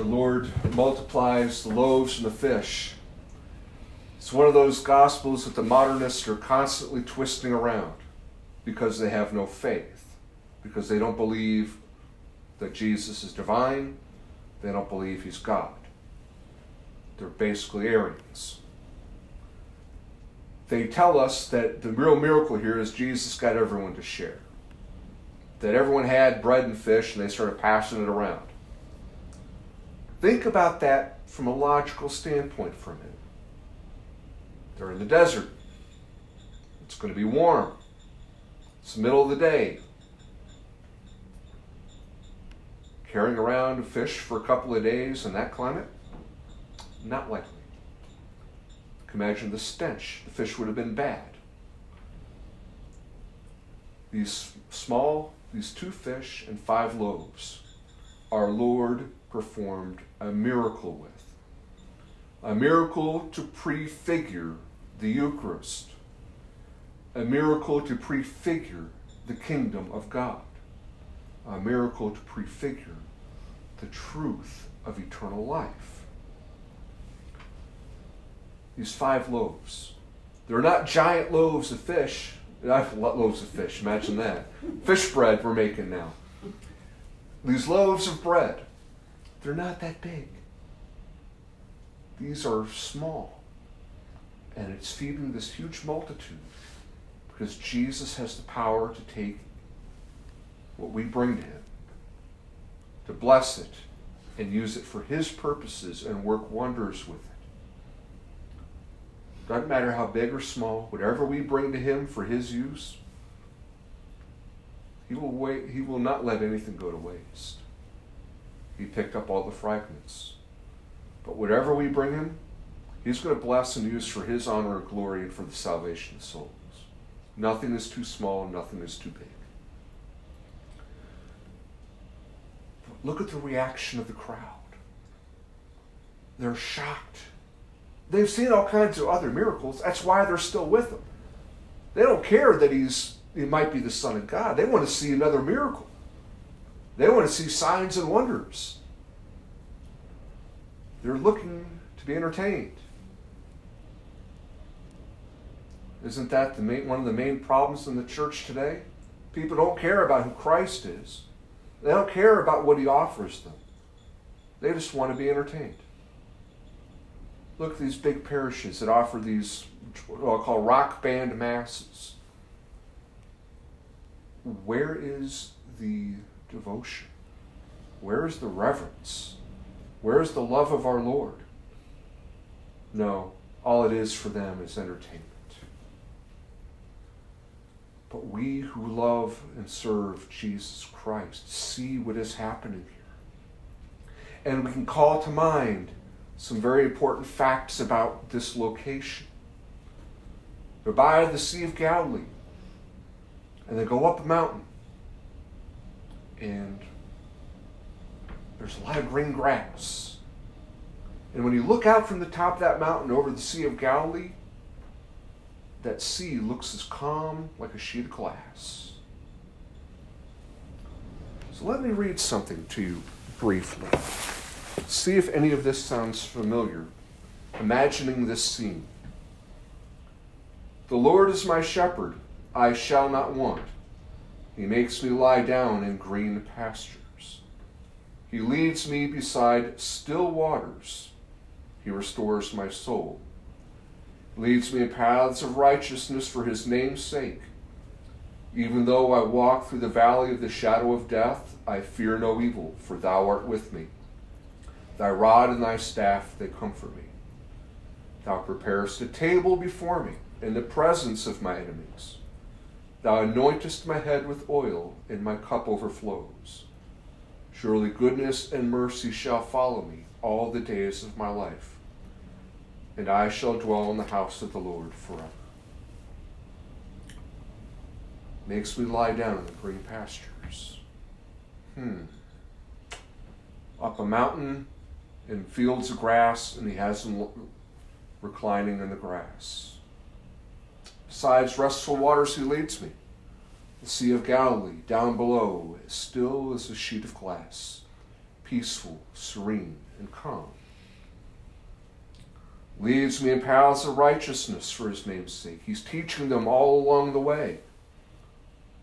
our Lord multiplies the loaves and the fish. It's one of those gospels that the modernists are constantly twisting around because they have no faith, because they don't believe that Jesus is divine, they don't believe he's God. They're basically Arians. They tell us that the real miracle here is Jesus got everyone to share. That everyone had bread and fish and they started passing it around. Think about that from a logical standpoint for a minute. They're in the desert. It's going to be warm. It's the middle of the day. Carrying around fish for a couple of days in that climate? Not likely. Imagine the stench. The fish would have been bad. These small, these two fish and five loaves, our Lord performed a miracle with. A miracle to prefigure the Eucharist. A miracle to prefigure the kingdom of God. A miracle to prefigure the truth of eternal life. These five loaves. They're not giant loaves of fish. I've loaves of fish, imagine that. Fish bread we're making now. These loaves of bread they're not that big. These are small. And it's feeding this huge multitude because Jesus has the power to take what we bring to Him, to bless it, and use it for His purposes and work wonders with it. Doesn't matter how big or small, whatever we bring to Him for His use, He will wait, He will not let anything go to waste. He picked up all the fragments. But whatever we bring him, he's going to bless and use for his honor and glory and for the salvation of souls. Nothing is too small, nothing is too big. But look at the reaction of the crowd. They're shocked. They've seen all kinds of other miracles. That's why they're still with him. They don't care that he's he might be the Son of God. They want to see another miracle. They want to see signs and wonders. They're looking to be entertained. Isn't that the main, one of the main problems in the church today? People don't care about who Christ is. They don't care about what he offers them. They just want to be entertained. Look at these big parishes that offer these what I'll call rock band masses. Where is the devotion? Where is the reverence? Where is the love of our Lord? No, all it is for them is entertainment. But we who love and serve Jesus Christ see what is happening here. And we can call to mind some very important facts about this location. They're by the Sea of Galilee, and they go up a mountain and there's a lot of green grass. And when you look out from the top of that mountain over the Sea of Galilee, that sea looks as calm like a sheet of glass. So let me read something to you briefly. See if any of this sounds familiar, imagining this scene. The Lord is my shepherd, I shall not want. He makes me lie down in green pastures. He leads me beside still waters. He restores my soul. Leads me in paths of righteousness for his name's sake. Even though I walk through the valley of the shadow of death, I fear no evil, for thou art with me. Thy rod and thy staff, they comfort me. Thou preparest a table before me in the presence of my enemies. Thou anointest my head with oil, and my cup overflows. Surely goodness and mercy shall follow me all the days of my life, and I shall dwell in the house of the Lord forever. Makes me lie down in the green pastures. Hmm. Up a mountain in fields of grass, and he has him reclining in the grass. Besides restful waters, he leads me. The Sea of Galilee, down below, as still as a sheet of glass. peaceful, serene, and calm. Leads me in paths of righteousness for his name's sake. He's teaching them all along the way.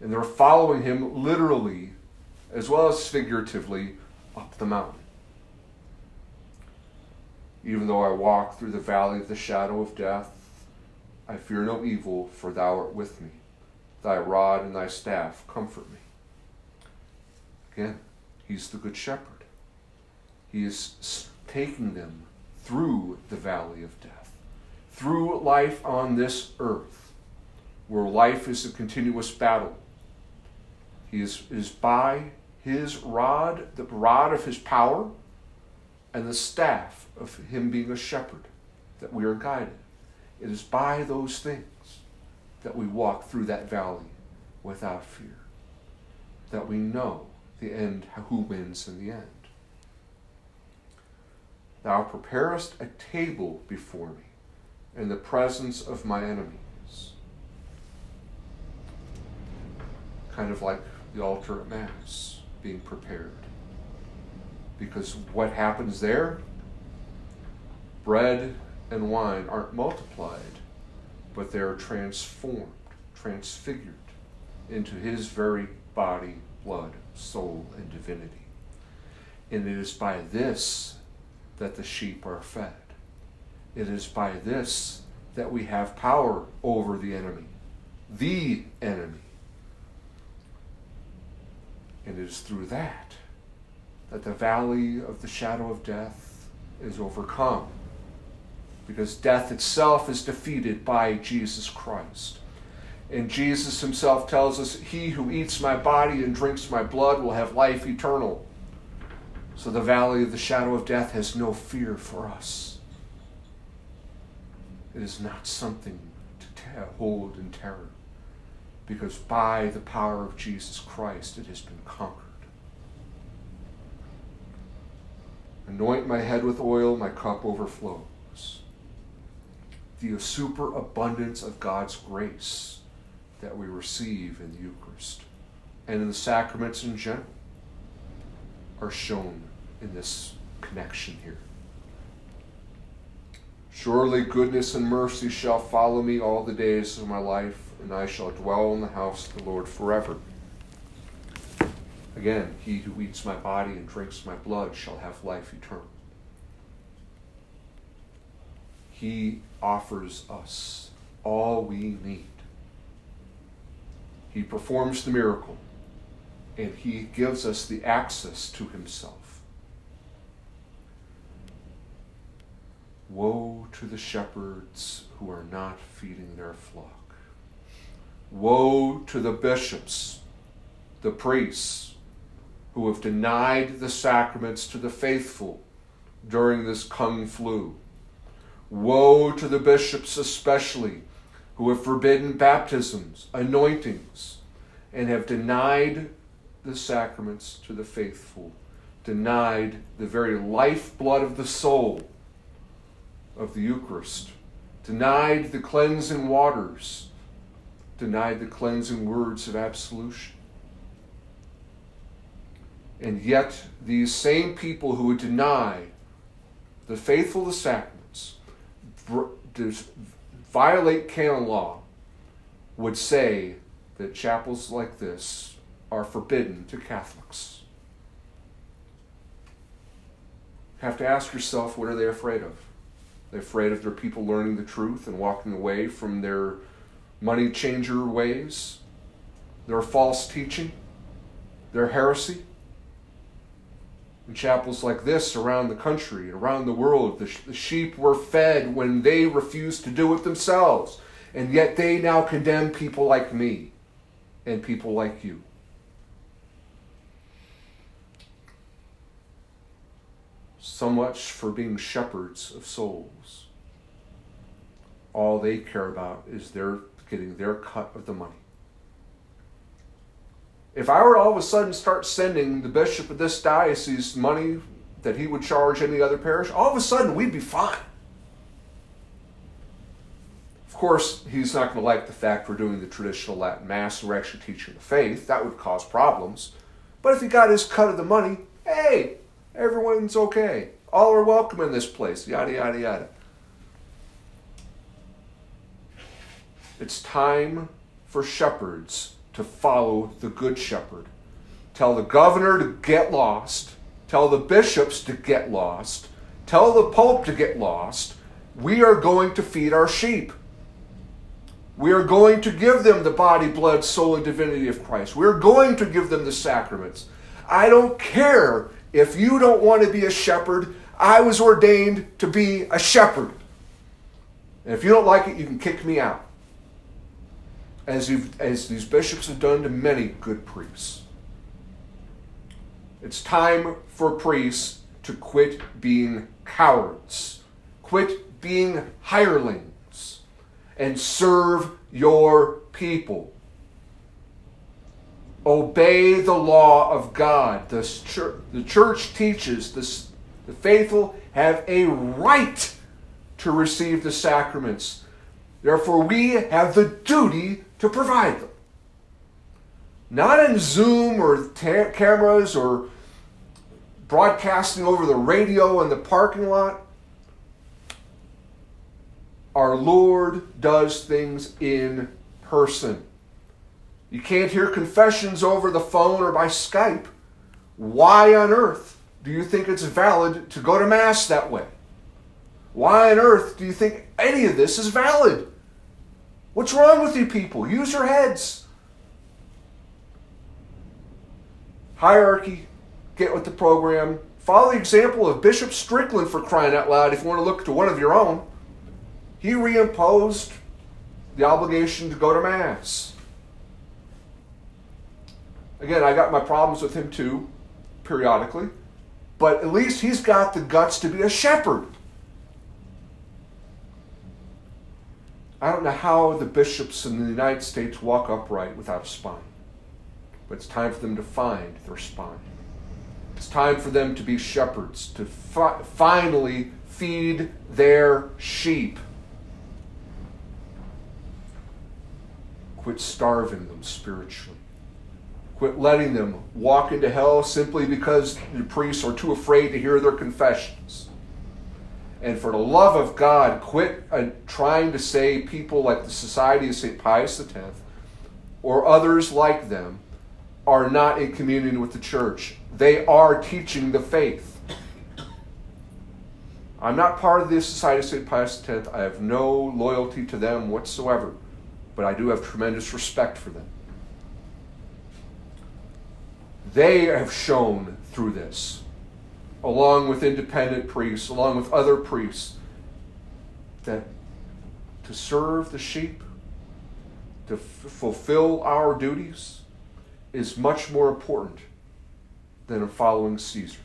And they're following him literally as well as figuratively up the mountain. Even though I walk through the valley of the shadow of death, I fear no evil, for thou art with me. Thy rod and thy staff comfort me. Again, he's the good shepherd. He is taking them through the valley of death, through life on this earth, where life is a continuous battle. He is, is by his rod, the rod of his power, and the staff of him being a shepherd that we are guided. It is by those things that we walk through that valley without fear, that we know the end, who wins in the end. Thou preparest a table before me in the presence of my enemies. Kind of like the altar at Mass being prepared. Because what happens there? Bread and wine aren't multiplied, but they're transformed, transfigured into his very body, blood, soul, and divinity. And it is by this that the sheep are fed. It is by this that we have power over the enemy, the enemy. And it is through that that the valley of the shadow of death is overcome. Because death itself is defeated by Jesus Christ. And Jesus himself tells us, He who eats my body and drinks my blood will have life eternal. So the valley of the shadow of death has no fear for us. It is not something to hold in terror, because by the power of Jesus Christ it has been conquered. Anoint my head with oil, my cup overflows. The superabundance of God's grace that we receive in the Eucharist and in the sacraments in general are shown in this connection here. Surely goodness and mercy shall follow me all the days of my life, and I shall dwell in the house of the Lord forever. Again, he who eats my body and drinks my blood shall have life eternal. He offers us all we need. He performs the miracle and he gives us the access to himself. Woe to the shepherds who are not feeding their flock. Woe to the bishops, the priests, who have denied the sacraments to the faithful during this kung flu. Woe to the bishops, especially, who have forbidden baptisms, anointings, and have denied the sacraments to the faithful, denied the very lifeblood of the soul of the Eucharist, denied the cleansing waters, denied the cleansing words of absolution. And yet, these same people who would deny the faithful the sacraments, violate canon law, would say that chapels like this are forbidden to Catholics. Have to ask yourself what are they afraid of? They're afraid of their people learning the truth and walking away from their money changer ways, their false teaching, their heresy. In chapels like this around the country and around the world, the, the sheep were fed when they refused to do it themselves. And yet they now condemn people like me and people like you. so much for being shepherds of souls. All they care about is their getting their cut of the money. If I were to all of a sudden start sending the bishop of this diocese money that he would charge any other parish, all of a sudden we'd be fine. Of course, he's not going to like the fact we're doing the traditional Latin Mass and we're actually teaching the faith. That would cause problems. But if he got his cut of the money, hey, Everyone's okay. All are welcome in this place. Yada, yada, yada. It's time for shepherds to follow the Good Shepherd. Tell the governor to get lost. Tell the bishops to get lost. Tell the Pope to get lost. We are going to feed our sheep. We are going to give them the body, blood, soul, and divinity of Christ. We're going to give them the sacraments. I don't care if you don't want to be a shepherd. I was ordained to be a shepherd. And if you don't like it, you can kick me out. As, as these bishops have done to many good priests. It's time for priests to quit being cowards, quit being hirelings, and serve your people. Obey the law of God. The church, the church teaches this, the faithful have a right to receive the sacraments. Therefore, we have the duty to provide them. Not in Zoom or ta- cameras or broadcasting over the radio in the parking lot. Our Lord does things in person. You can't hear confessions over the phone or by Skype. Why on earth do you think it's valid to go to Mass that way? Why on earth do you think any of this is valid? What's wrong with you people? Use your heads. Hierarchy, get with the program. Follow the example of Bishop Strickland for crying out loud if you want to look to one of your own. He reimposed the obligation to go to Mass. Again, I got my problems with him too, periodically, but at least he's got the guts to be a shepherd. I don't know how the bishops in the United States walk upright without a spine, but it's time for them to find their spine. It's time for them to be shepherds, to fi- finally feed their sheep. Quit starving them spiritually. Quit letting them walk into hell simply because the priests are too afraid to hear their confessions. And for the love of God, quit uh, trying to say people like the Society of St. Pius X or others like them are not in communion with the church. They are teaching the faith. I'm not part of the Society of St. Pius X. I have no loyalty to them whatsoever, but I do have tremendous respect for them. They have shown through this, along with independent priests, along with other priests, that to serve the sheep, to f- fulfill our duties, is much more important than following Caesar.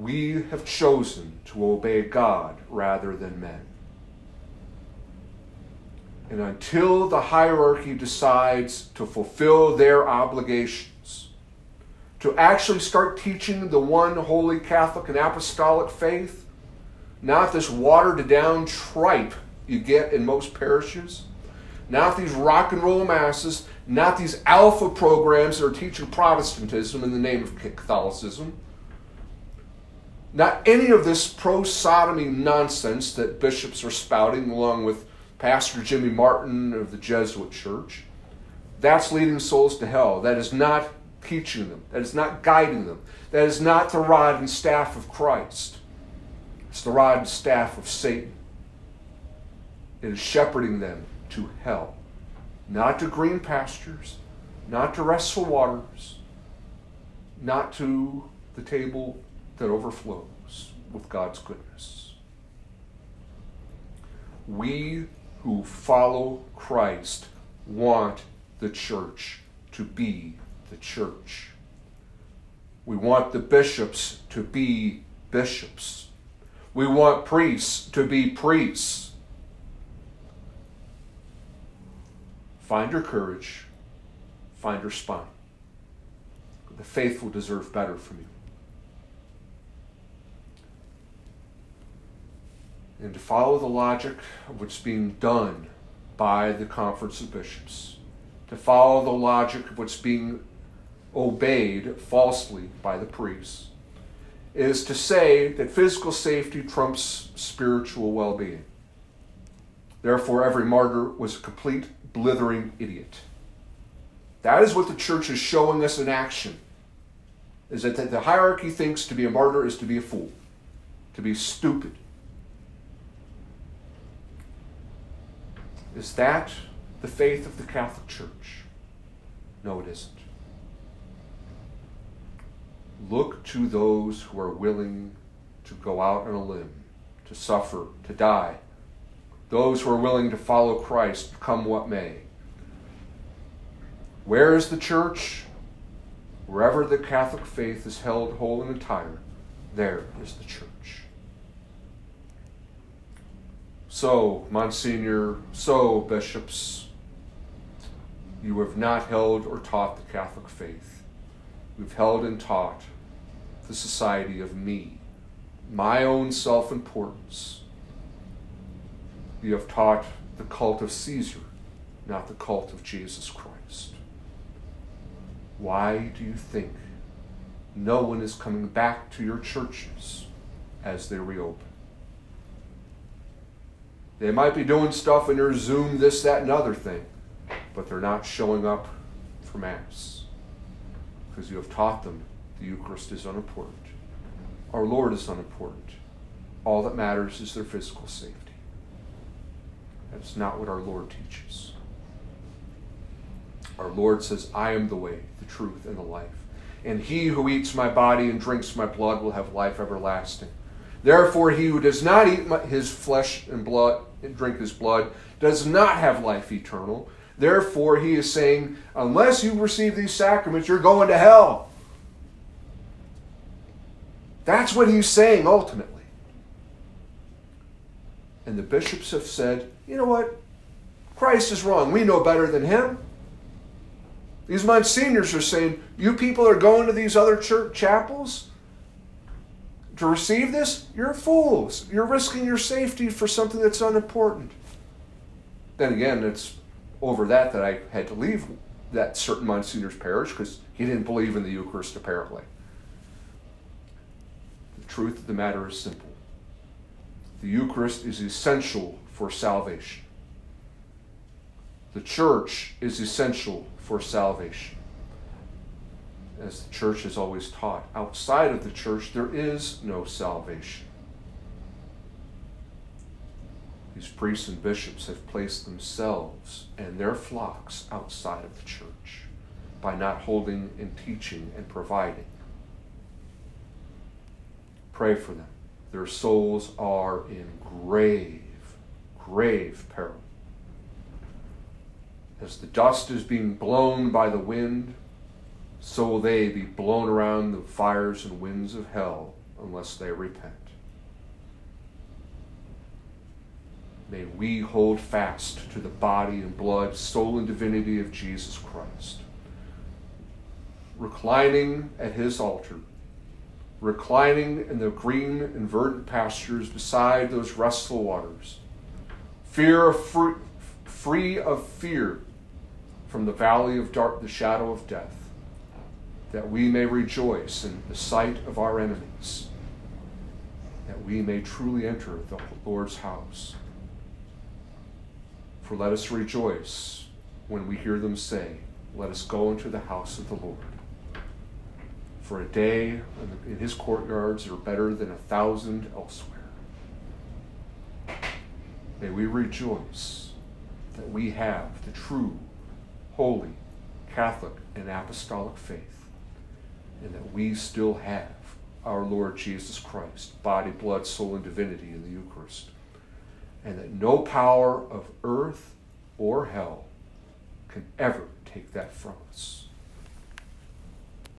We have chosen to obey God rather than men. And until the hierarchy decides to fulfill their obligations, to actually start teaching the one holy Catholic and apostolic faith, not this watered down tripe you get in most parishes, not these rock and roll masses, not these alpha programs that are teaching Protestantism in the name of Catholicism, not any of this pro sodomy nonsense that bishops are spouting along with Pastor Jimmy Martin of the Jesuit Church. That's leading souls to hell. That is not teaching them. That is not guiding them. That is not the rod and staff of Christ. It's the rod and staff of Satan. It is shepherding them to hell. Not to green pastures, not to restful waters, not to the table that overflows with God's goodness. We who follow Christ want the church to be the church. We want the bishops to be bishops. We want priests to be priests. Find your courage, find your spine. The faithful deserve better from you. and to follow the logic of what's being done by the Conference of Bishops, to follow the logic of what's being obeyed falsely by the priests, is to say that physical safety trumps spiritual well being. Therefore, every martyr was a complete blithering idiot. That is what the church is showing us in action. Is that the hierarchy thinks to be a martyr is to be a fool, to be stupid. Is that the faith of the Catholic Church? No, it isn't. Look to those who are willing to go out on a limb, to suffer, to die. Those who are willing to follow Christ, come what may. Where is the church? Wherever the Catholic faith is held whole and entire, there is the church. So, Monsignor, so, bishops, you have not held or taught the Catholic faith. We've held and taught the society of me, my own self importance. You have taught the cult of Caesar, not the cult of Jesus Christ. Why do you think no one is coming back to your churches as they reopen? They might be doing stuff in your Zoom, this, that, and other thing, but they're not showing up for Mass because you have taught them the Eucharist is unimportant. Our Lord is unimportant. All that matters is their physical safety. That's not what our Lord teaches. Our Lord says, I am the way, the truth, and the life. And he who eats my body and drinks my blood will have life everlasting. Therefore, he who does not eat his flesh and blood and drink his blood does not have life eternal. Therefore, he is saying, unless you receive these sacraments, you're going to hell. That's what he's saying ultimately. And the bishops have said, you know what? Christ is wrong. We know better than him. These monsignors are saying, you people are going to these other church chapels to receive this? You're fools. You're risking your safety for something that's unimportant. Then again, it's over that that I had to leave that certain Monsignor's parish because he didn't believe in the Eucharist, apparently. The truth of the matter is simple the Eucharist is essential for salvation. The church is essential for salvation. As the church has always taught, outside of the church, there is no salvation. These priests and bishops have placed themselves and their flocks outside of the church by not holding and teaching and providing. Pray for them. Their souls are in grave, grave peril as the dust is being blown by the wind, so will they be blown around the fires and winds of hell unless they repent. May we hold fast to the body and blood, soul and divinity of Jesus Christ. Reclining at his altar, reclining in the green and verdant pastures beside those restful waters, fear of free, free of fear from the valley of dark, the shadow of death, that we may rejoice in the sight of our enemies, that we may truly enter the Lord's house. For let us rejoice when we hear them say, Let us go into the house of the Lord. For a day in his courtyards are better than a thousand elsewhere. May we rejoice that we have the true holy, Catholic, and apostolic faith, and that we still have our Lord Jesus Christ, body, blood, soul, and divinity in the Eucharist, and that no power of earth or hell can ever take that from us.